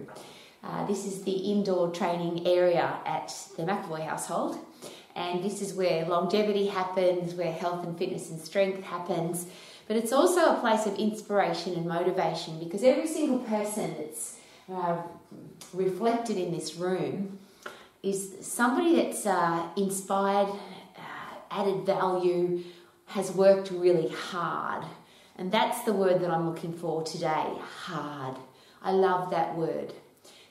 room. Uh, this is the indoor training area at the McAvoy household, and this is where longevity happens, where health and fitness and strength happens. But it's also a place of inspiration and motivation because every single person that's uh, reflected in this room is somebody that's uh, inspired, uh, added value, has worked really hard. And that's the word that I'm looking for today hard. I love that word.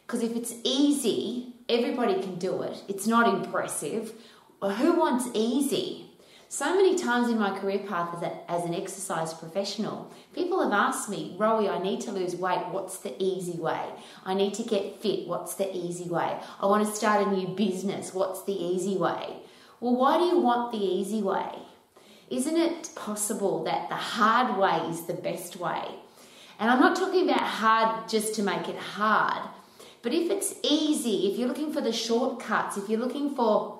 Because if it's easy, everybody can do it. It's not impressive. Who wants easy? So many times in my career path as, a, as an exercise professional, people have asked me, Rowie, I need to lose weight. What's the easy way? I need to get fit. What's the easy way? I want to start a new business. What's the easy way? Well, why do you want the easy way? Isn't it possible that the hard way is the best way? And I'm not talking about hard just to make it hard, but if it's easy, if you're looking for the shortcuts, if you're looking for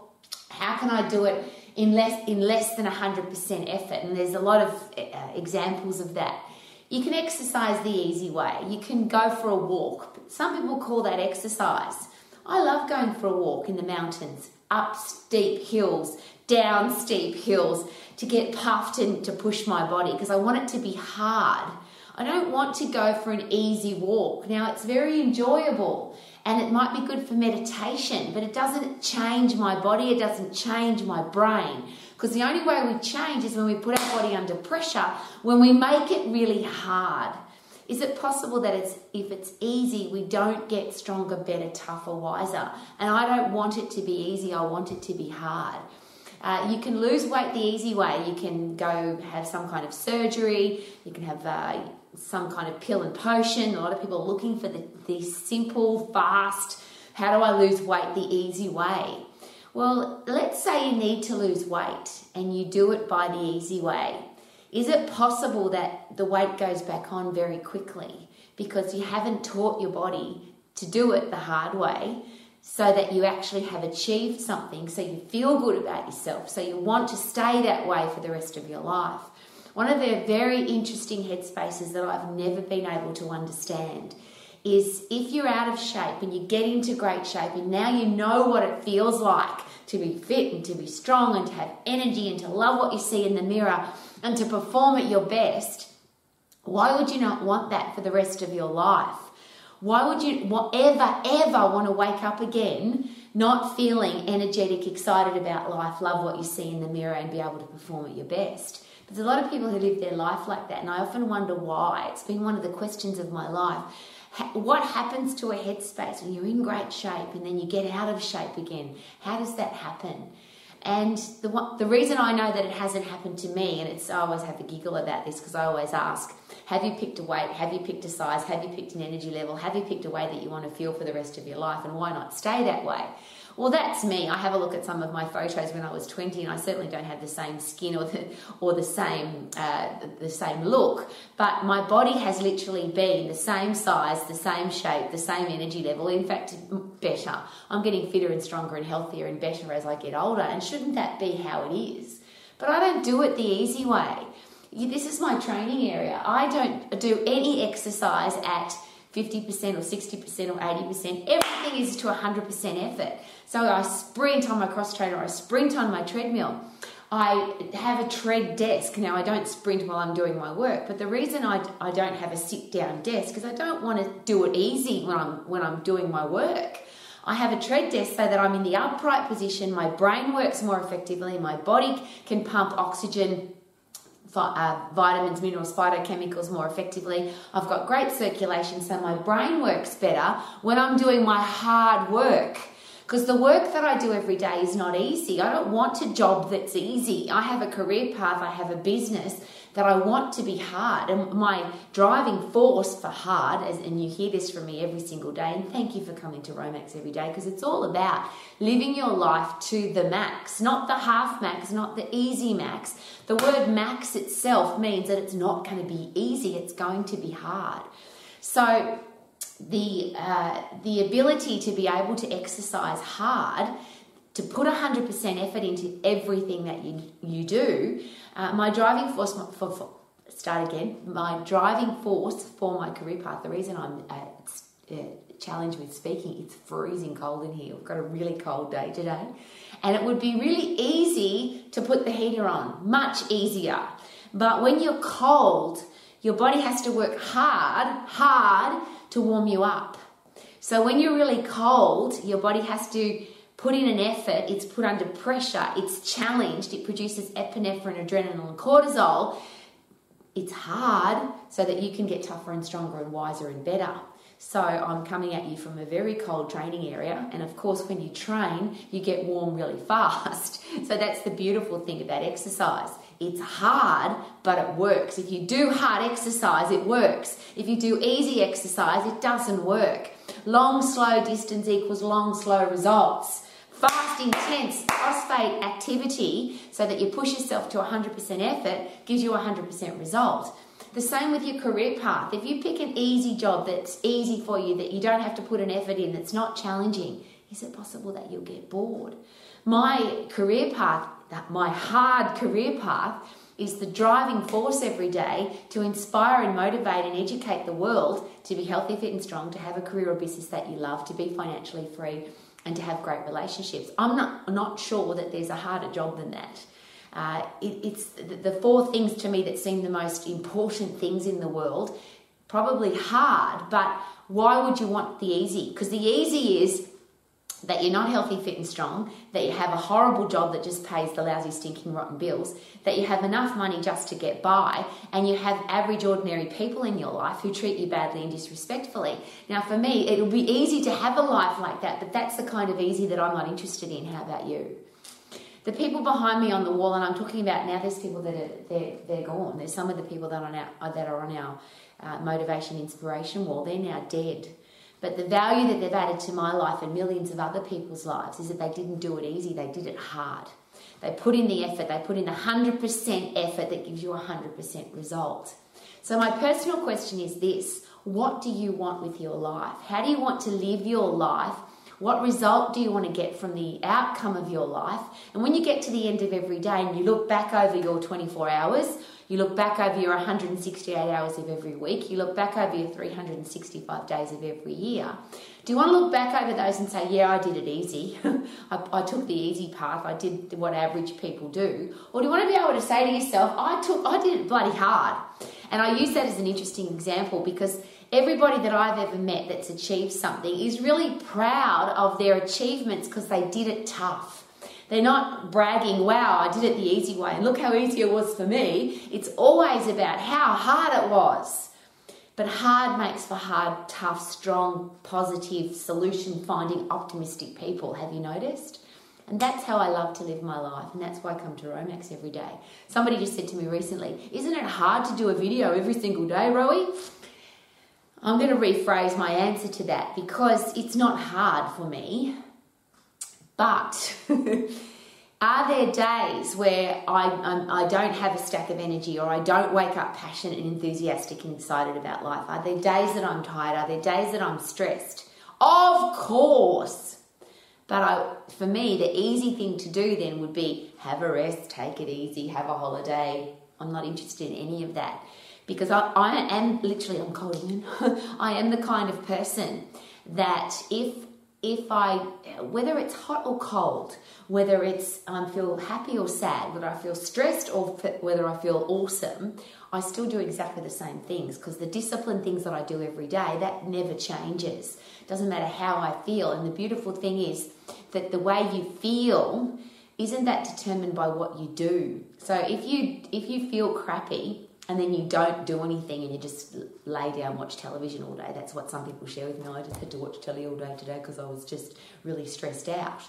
how can I do it in less in less than 100% effort? And there's a lot of uh, examples of that. You can exercise the easy way. You can go for a walk. Some people call that exercise. I love going for a walk in the mountains up steep hills down steep hills to get puffed and to push my body because i want it to be hard i don't want to go for an easy walk now it's very enjoyable and it might be good for meditation, but it doesn't change my body, it doesn't change my brain. Because the only way we change is when we put our body under pressure, when we make it really hard. Is it possible that it's if it's easy, we don't get stronger, better, tougher, wiser? And I don't want it to be easy, I want it to be hard. Uh, you can lose weight the easy way. You can go have some kind of surgery. You can have uh, some kind of pill and potion. A lot of people are looking for the, the simple, fast, how do I lose weight the easy way? Well, let's say you need to lose weight and you do it by the easy way. Is it possible that the weight goes back on very quickly because you haven't taught your body to do it the hard way so that you actually have achieved something so you feel good about yourself, so you want to stay that way for the rest of your life? One of the very interesting headspaces that I've never been able to understand is if you're out of shape and you get into great shape and now you know what it feels like to be fit and to be strong and to have energy and to love what you see in the mirror and to perform at your best, why would you not want that for the rest of your life? Why would you ever, ever want to wake up again not feeling energetic, excited about life, love what you see in the mirror, and be able to perform at your best? There's a lot of people who live their life like that, and I often wonder why. It's been one of the questions of my life. What happens to a headspace when you're in great shape and then you get out of shape again? How does that happen? And the, the reason I know that it hasn't happened to me, and it's I always have a giggle about this because I always ask, have you picked a weight? Have you picked a size? Have you picked an energy level? Have you picked a way that you want to feel for the rest of your life? And why not stay that way? Well, that's me. I have a look at some of my photos when I was 20, and I certainly don't have the same skin or the, or the same uh, the same look. But my body has literally been the same size, the same shape, the same energy level. In fact, better. I'm getting fitter and stronger and healthier and better as I get older. And shouldn't that be how it is? But I don't do it the easy way. This is my training area. I don't do any exercise at 50% or 60% or 80%. Everything is to 100% effort. So I sprint on my cross trainer, I sprint on my treadmill. I have a tread desk. Now, I don't sprint while I'm doing my work, but the reason I, I don't have a sit down desk is I don't want to do it easy when I'm, when I'm doing my work. I have a tread desk so that I'm in the upright position, my brain works more effectively, my body can pump oxygen uh, vitamins, minerals, phytochemicals more effectively. I've got great circulation, so my brain works better when I'm doing my hard work. Because the work that I do every day is not easy. I don't want a job that's easy. I have a career path, I have a business that I want to be hard. And my driving force for hard, and you hear this from me every single day, and thank you for coming to Romax every day, because it's all about living your life to the max, not the half max, not the easy max. The word max itself means that it's not going to be easy, it's going to be hard. So the uh, the ability to be able to exercise hard to put 100% effort into everything that you, you do, uh, my driving force for, for, start again. My driving force for my career path, the reason I'm uh, uh, challenged with speaking, it's freezing cold in here. We've got a really cold day today. And it would be really easy to put the heater on, much easier. But when you're cold, your body has to work hard, hard to warm you up. So when you're really cold, your body has to put in an effort, it's put under pressure, it's challenged, it produces epinephrine, adrenaline, and cortisol. It's hard so that you can get tougher and stronger and wiser and better. So I'm coming at you from a very cold training area, and of course, when you train, you get warm really fast. So that's the beautiful thing about exercise. It's hard, but it works. If you do hard exercise, it works. If you do easy exercise, it doesn't work. Long, slow distance equals long, slow results. Fast, intense, phosphate activity so that you push yourself to 100% effort gives you a 100% result. The same with your career path. If you pick an easy job that's easy for you, that you don't have to put an effort in, that's not challenging, is it possible that you'll get bored? My career path, my hard career path, is the driving force every day to inspire and motivate and educate the world to be healthy, fit, and strong, to have a career or business that you love, to be financially free, and to have great relationships. I'm not, not sure that there's a harder job than that. Uh, it, it's the four things to me that seem the most important things in the world. Probably hard, but why would you want the easy? Because the easy is that you're not healthy, fit, and strong, that you have a horrible job that just pays the lousy, stinking, rotten bills, that you have enough money just to get by, and you have average, ordinary people in your life who treat you badly and disrespectfully. Now, for me, it would be easy to have a life like that, but that's the kind of easy that I'm not interested in. How about you? The people behind me on the wall, and I'm talking about now, there's people that are they're, they're gone. There's some of the people that are, now, that are on our uh, motivation, inspiration wall, they're now dead but the value that they've added to my life and millions of other people's lives is that they didn't do it easy, they did it hard. They put in the effort, they put in 100% effort that gives you a 100% result. So, my personal question is this What do you want with your life? How do you want to live your life? What result do you want to get from the outcome of your life? And when you get to the end of every day and you look back over your 24 hours, you look back over your 168 hours of every week. You look back over your 365 days of every year. Do you want to look back over those and say, yeah, I did it easy? I, I, took the easy path. I did what average people do. Or do you want to be able to say to yourself, I took, I did it bloody hard. And I use that as an interesting example because everybody that I've ever met that's achieved something is really proud of their achievements because they did it tough. They're not bragging, wow, I did it the easy way and look how easy it was for me. It's always about how hard it was. But hard makes for hard, tough, strong, positive, solution finding, optimistic people. Have you noticed? And that's how I love to live my life, and that's why I come to Romax every day. Somebody just said to me recently, Isn't it hard to do a video every single day, Rowie? I'm going to rephrase my answer to that because it's not hard for me. But are there days where I, um, I don't have a stack of energy or I don't wake up passionate and enthusiastic and excited about life? Are there days that I'm tired? Are there days that I'm stressed? Of course. But I, for me, the easy thing to do then would be have a rest, take it easy, have a holiday. I'm not interested in any of that because I, I am literally, I'm cold. I am the kind of person that if if I, whether it's hot or cold, whether it's I um, feel happy or sad, whether I feel stressed or whether I feel awesome, I still do exactly the same things because the disciplined things that I do every day that never changes. Doesn't matter how I feel. And the beautiful thing is that the way you feel isn't that determined by what you do. So if you if you feel crappy, and then you don't do anything and you just lay down watch television all day. That's what some people share with me. I just had to watch telly all day today because i was just really stressed out.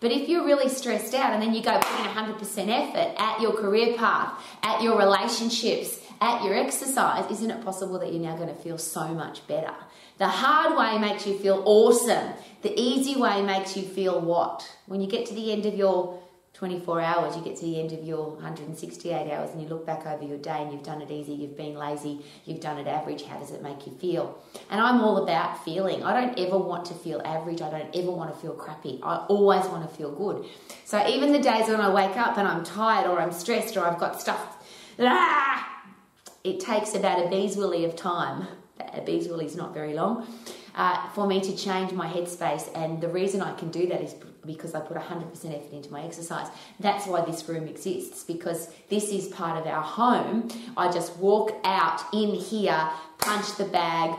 But if you're really stressed out and then you go put in 100% effort at your career path at your relationships at your exercise isn't it possible that you're now going to feel so much better? The hard way makes you feel awesome. The easy way makes you feel what? When you get to the end of your 24 hours, you get to the end of your 168 hours and you look back over your day and you've done it easy, you've been lazy, you've done it average, how does it make you feel? And I'm all about feeling. I don't ever want to feel average, I don't ever want to feel crappy. I always want to feel good. So even the days when I wake up and I'm tired or I'm stressed or I've got stuff, ah, it takes about a bee's willy of time. A bee's willy is not very long. Uh, for me to change my headspace, and the reason I can do that is because I put 100% effort into my exercise. That's why this room exists because this is part of our home. I just walk out in here, punch the bag,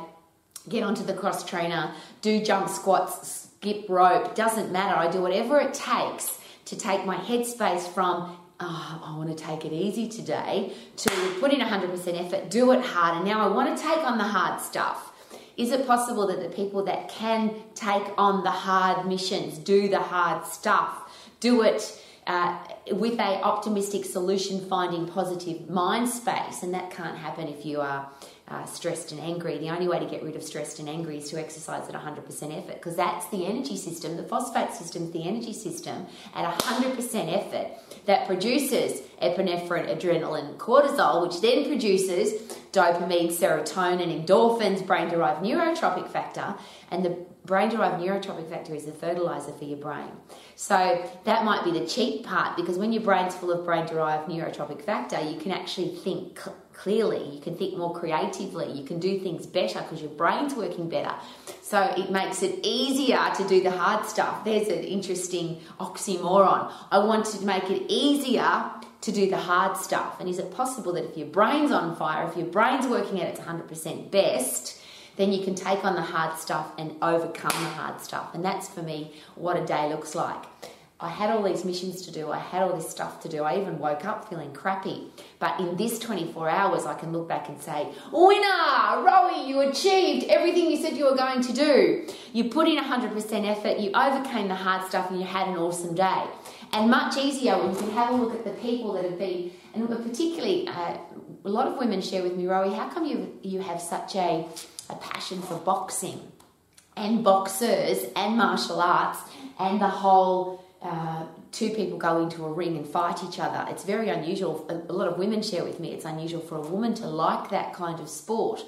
get onto the cross trainer, do jump squats, skip rope, doesn't matter. I do whatever it takes to take my headspace from oh, I want to take it easy today to put in 100% effort, do it hard, and now I want to take on the hard stuff. Is it possible that the people that can take on the hard missions, do the hard stuff, do it uh, with a optimistic solution finding positive mind space? And that can't happen if you are uh, stressed and angry. The only way to get rid of stressed and angry is to exercise at 100% effort because that's the energy system the phosphate system the energy system at 100% effort that produces epinephrine adrenaline cortisol which then produces dopamine serotonin endorphins brain derived neurotrophic factor and the brain derived neurotrophic factor is the fertilizer for your brain so that might be the cheap part because when your brain's full of brain derived neurotrophic factor, you can actually think cl- clearly, you can think more creatively, you can do things better because your brain's working better. So it makes it easier to do the hard stuff. There's an interesting oxymoron. I want to make it easier to do the hard stuff. And is it possible that if your brain's on fire, if your brain's working at its 100% best, then you can take on the hard stuff and overcome the hard stuff. And that's for me what a day looks like. I had all these missions to do, I had all this stuff to do. I even woke up feeling crappy. But in this 24 hours, I can look back and say, Winner! Rowie, you achieved everything you said you were going to do. You put in 100% effort, you overcame the hard stuff, and you had an awesome day. And much easier when you can have a look at the people that have been, and particularly uh, a lot of women share with me, Rowie, how come you, you have such a a passion for boxing and boxers and martial arts and the whole uh, two people go into a ring and fight each other. It's very unusual. A, lot of women share with me it's unusual for a woman to like that kind of sport.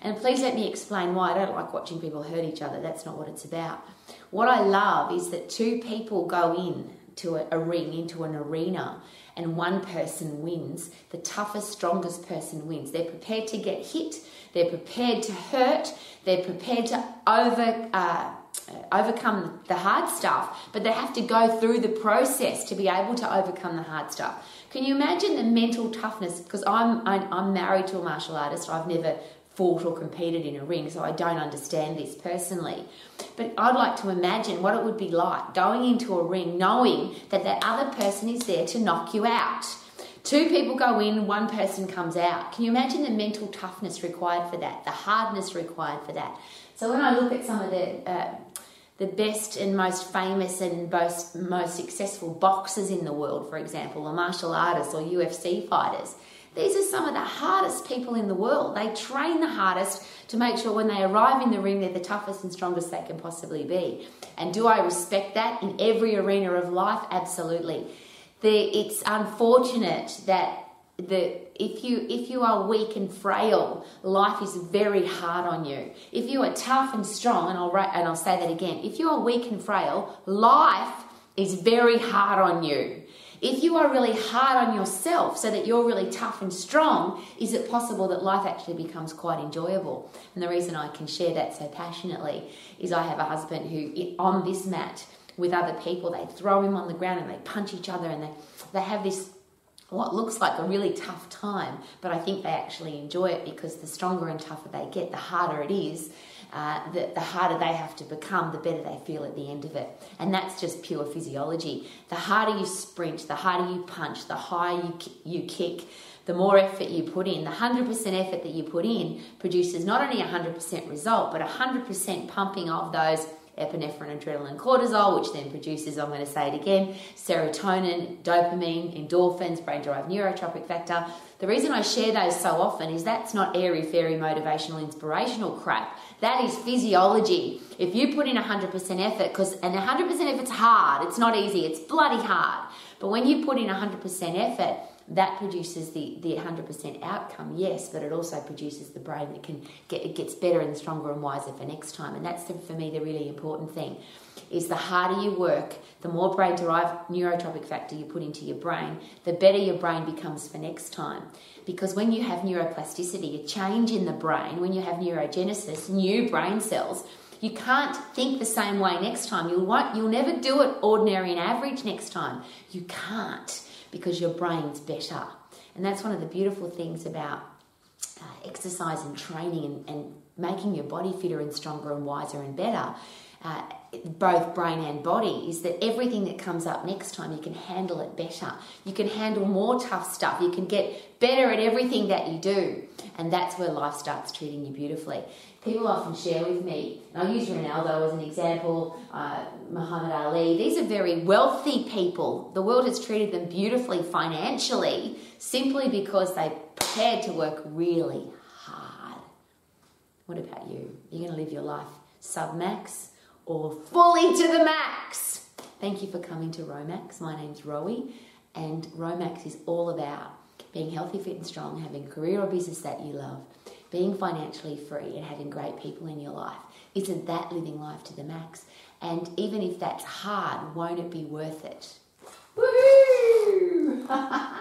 And please let me explain why. I don't like watching people hurt each other. That's not what it's about. What I love is that two people go in to a, a ring, into an arena, and one person wins. The toughest, strongest person wins. They're prepared to get hit they're prepared to hurt. They're prepared to over. Uh, overcome the hard stuff, but they have to go through the process to be able to overcome the hard stuff. Can you imagine the mental toughness? Because I'm I'm married to a martial artist. I've never fought or competed in a ring, so I don't understand this personally. But I'd like to imagine what it would be like going into a ring knowing that that other person is there to knock you out. Two people go in, one person comes out. Can you imagine the mental toughness required for that, the hardness required for that? So when I look at some of the uh, the best and most famous and most most successful boxers in the world, for example, or martial artists or UFC fighters, these are some of the hardest people in the world. They train the hardest to make sure when they arrive in the ring, they're the toughest and strongest they can possibly be. And do I respect that in every arena of life? Absolutely the, it's unfortunate that the if you if you are weak and frail, life is very hard on you. If you are tough and strong, and I'll and I'll say that again, if you are weak and frail, life is very hard on you. If you are really hard on yourself so that you're really tough and strong, is it possible that life actually becomes quite enjoyable? And the reason I can share that so passionately is I have a husband who, on this mat, with other people. They throw him on the ground and they punch each other and they, they have this what looks like a really tough time, but I think they actually enjoy it because the stronger and tougher they get, the harder it is. Uh, the, the harder they have to become, the better they feel at the end of it. And that's just pure physiology. The harder you sprint, the harder you punch, the higher you, you kick, the more effort you put in. The 100% effort that you put in produces not only a 100% result, but a 100% pumping of those epinephrine, adrenaline, cortisol, which then produces, I'm going to say it again, serotonin, dopamine, endorphins, brain derived neurotrophic factor. The reason I share those so often is that's not airy fairy motivational inspirational crap. That is physiology. If you put in 100% effort, because and 100% effort's hard, it's not easy, it's bloody hard. But when you put in 100% effort, that produces the, the 100% outcome, yes, but it also produces the brain that can get, it gets better and stronger and wiser for next time. And that's the, for me the really important thing is the harder you work, the more brain derived neurotrophic factor you put into your brain, the better your brain becomes for next time. Because when you have neuroplasticity, a change in the brain, when you have neurogenesis, new brain cells, you can't think the same way next time. You'll, want, you'll never do it ordinary and average next time. You can't because your brain's better. And that's one of the beautiful things about uh, exercise and training and, and making your body fitter and stronger and wiser and better. Uh, both brain and body is that everything that comes up next time you can handle it better. You can handle more tough stuff. You can get better at everything that you do. And that's where life starts treating you beautifully. People often share with me, and I'll use Ronaldo as an example, uh, Muhammad Ali. These are very wealthy people. The world has treated them beautifully financially simply because they prepared to work really hard. What about you? You're going to live your life sub max or fully to the max. Thank you for coming to Romax. My name's Rowie, and Romax is all about being healthy, fit, and strong, having a career or business that you love, being financially free, and having great people in your life. Isn't that living life to the max? And even if that's hard, won't it be worth it? Woohoo!